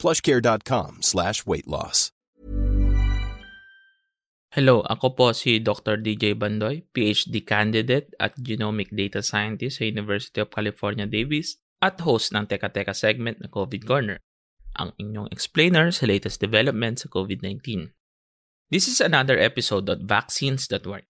plushcare.com slash weight loss. Hello, ako po si Dr. DJ Bandoy, PhD candidate at Genomic Data Scientist sa University of California, Davis at host ng Teka Teka segment na COVID Corner, ang inyong explainer sa latest developments sa COVID-19. This is another episode of Vaccines That Work,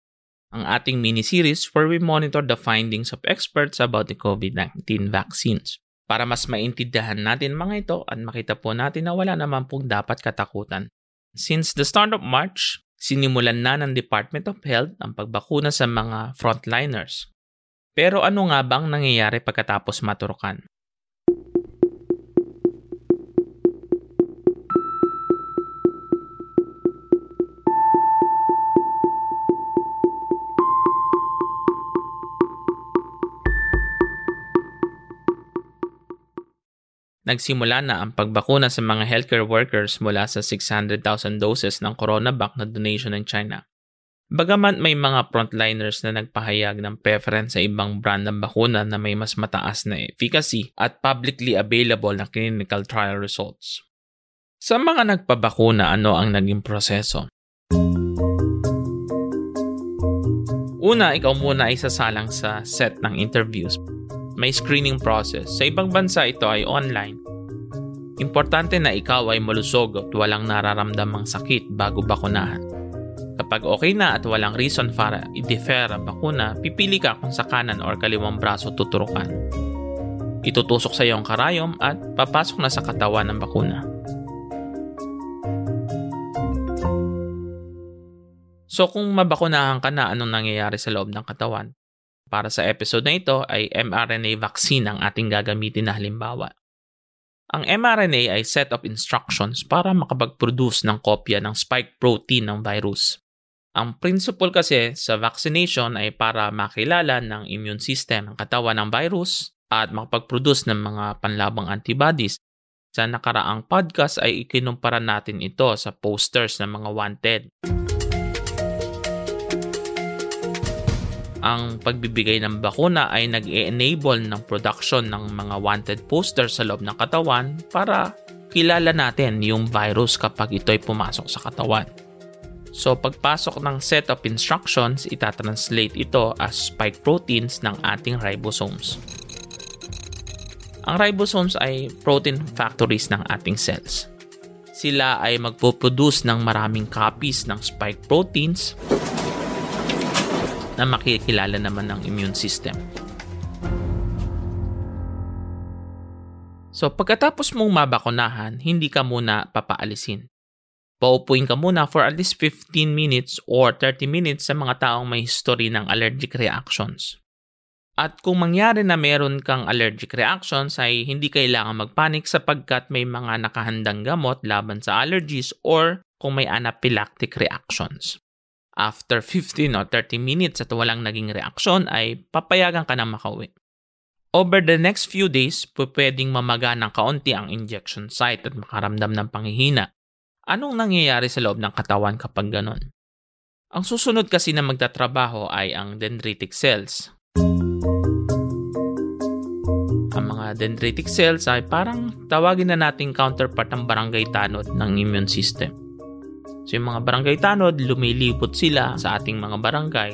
ang ating mini-series where we monitor the findings of experts about the COVID-19 vaccines para mas maintindihan natin mga ito at makita po natin na wala naman pong dapat katakutan. Since the start of March, sinimulan na ng Department of Health ang pagbakuna sa mga frontliners. Pero ano nga bang nangyayari pagkatapos maturukan? Nagsimula na ang pagbakuna sa mga healthcare workers mula sa 600,000 doses ng CoronaVac na donation ng China. Bagamat may mga frontliners na nagpahayag ng preference sa ibang brand ng bakuna na may mas mataas na efficacy at publicly available na clinical trial results. Sa mga nagpabakuna, ano ang naging proseso? Una, ikaw muna ay sasalang sa set ng interviews may screening process. Sa ibang bansa ito ay online. Importante na ikaw ay malusog at walang nararamdamang sakit bago bakunahan. Kapag okay na at walang reason para i-defer ang bakuna, pipili ka kung sa kanan or kaliwang braso tuturukan. Itutusok sa iyong karayom at papasok na sa katawan ng bakuna. So kung mabakunahan ka na anong nangyayari sa loob ng katawan, para sa episode na ito ay mRNA vaccine ang ating gagamitin na halimbawa. Ang mRNA ay set of instructions para makapag-produce ng kopya ng spike protein ng virus. Ang principle kasi sa vaccination ay para makilala ng immune system ang katawan ng virus at makapag-produce ng mga panlabang antibodies. Sa nakaraang podcast ay ikinumpara natin ito sa posters ng mga wanted. Ang pagbibigay ng bakuna ay nag-enable ng production ng mga wanted posters sa loob ng katawan para kilala natin yung virus kapag ito ay pumasok sa katawan. So pagpasok ng set of instructions, itatranslate ito as spike proteins ng ating ribosomes. Ang ribosomes ay protein factories ng ating cells. Sila ay magpo-produce ng maraming copies ng spike proteins na makikilala naman ng immune system. So pagkatapos mong mabakunahan, hindi ka muna papaalisin. Paupuin ka muna for at least 15 minutes or 30 minutes sa mga taong may history ng allergic reactions. At kung mangyari na meron kang allergic reactions ay hindi kailangan magpanik sapagkat may mga nakahandang gamot laban sa allergies or kung may anaphylactic reactions. After 15 or 30 minutes at walang naging reaksyon ay papayagan ka na makauwi. Over the next few days, pwedeng mamaga ng kaunti ang injection site at makaramdam ng panghihina. Anong nangyayari sa loob ng katawan kapag ganon? Ang susunod kasi na magtatrabaho ay ang dendritic cells. Ang mga dendritic cells ay parang tawagin na nating counterpart ng barangay tanod ng immune system. So yung mga barangay tanod, lumilipot sila sa ating mga barangay.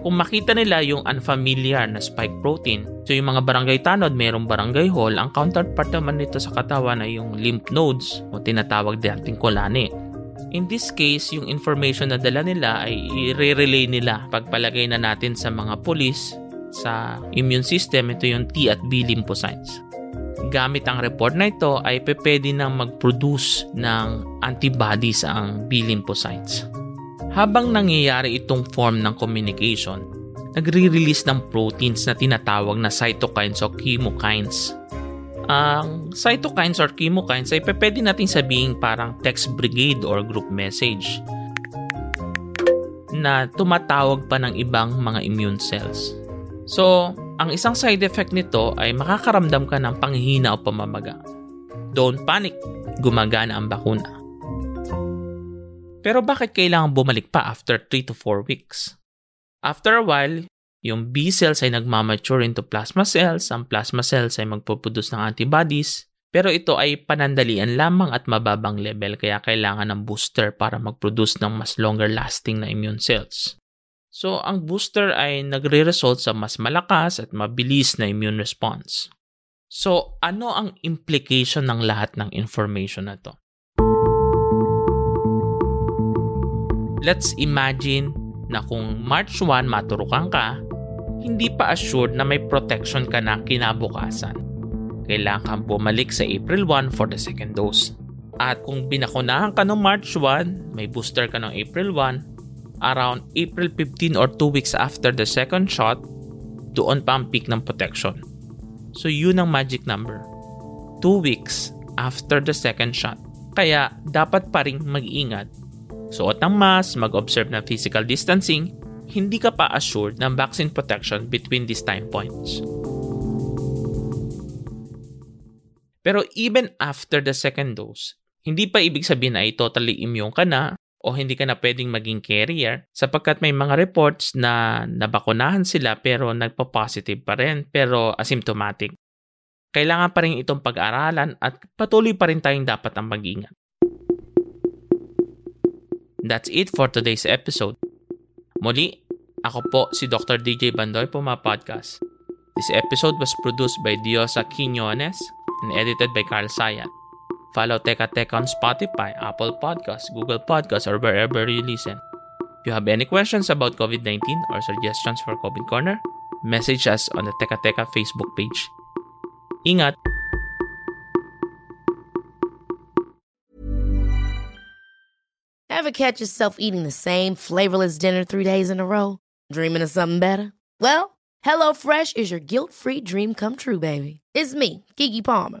Kung makita nila yung unfamiliar na spike protein, so yung mga barangay tanod, mayroong barangay hall, ang counterpart naman nito sa katawan ay yung lymph nodes o tinatawag nating kolani. In this case, yung information na dala nila ay i-relay nila pagpalagay na natin sa mga pulis sa immune system, ito yung T at B lymphocytes gamit ang report na ito ay pwede nang mag-produce ng antibodies ang B lymphocytes. Habang nangyayari itong form ng communication, nagre-release ng proteins na tinatawag na cytokines o chemokines. Ang cytokines or chemokines ay pwede natin sabihin parang text brigade or group message na tumatawag pa ng ibang mga immune cells. So, ang isang side effect nito ay makakaramdam ka ng panghihina o pamamaga. Don't panic, gumagana ang bakuna. Pero bakit kailangan bumalik pa after 3 to 4 weeks? After a while, yung B cells ay nagmamature into plasma cells, ang plasma cells ay magpuproduce ng antibodies, pero ito ay panandalian lamang at mababang level kaya kailangan ng booster para mag-produce ng mas longer lasting na immune cells. So, ang booster ay nagre-result sa mas malakas at mabilis na immune response. So, ano ang implication ng lahat ng information na to? Let's imagine na kung March 1 maturukan ka, hindi pa assured na may protection ka na kinabukasan. Kailangan kang bumalik sa April 1 for the second dose. At kung binakunahan ka noong March 1, may booster ka noong April 1, around April 15 or 2 weeks after the second shot, doon pa ang peak ng protection. So yun ang magic number. 2 weeks after the second shot. Kaya dapat pa rin mag-ingat. Suot ng mask, mag-observe ng physical distancing, hindi ka pa assured ng vaccine protection between these time points. Pero even after the second dose, hindi pa ibig sabihin na ay totally immune ka na o hindi ka na pwedeng maging carrier sapagkat may mga reports na nabakunahan sila pero nagpa-positive pa rin pero asymptomatic. Kailangan pa rin itong pag-aralan at patuloy pa rin tayong dapat ang mag-ingat. That's it for today's episode. Muli, ako po si Dr. DJ Bandoy po mga podcast. This episode was produced by Diosa Quinones and edited by Carl Sayat. Follow Teka Teka on Spotify, Apple Podcasts, Google Podcasts, or wherever you listen. If you have any questions about COVID-19 or suggestions for COVID Corner, message us on the Teka Teka Facebook page. Ingat! Ever catch yourself eating the same flavorless dinner three days in a row? Dreaming of something better? Well, HelloFresh is your guilt-free dream come true, baby. It's me, Kiki Palmer.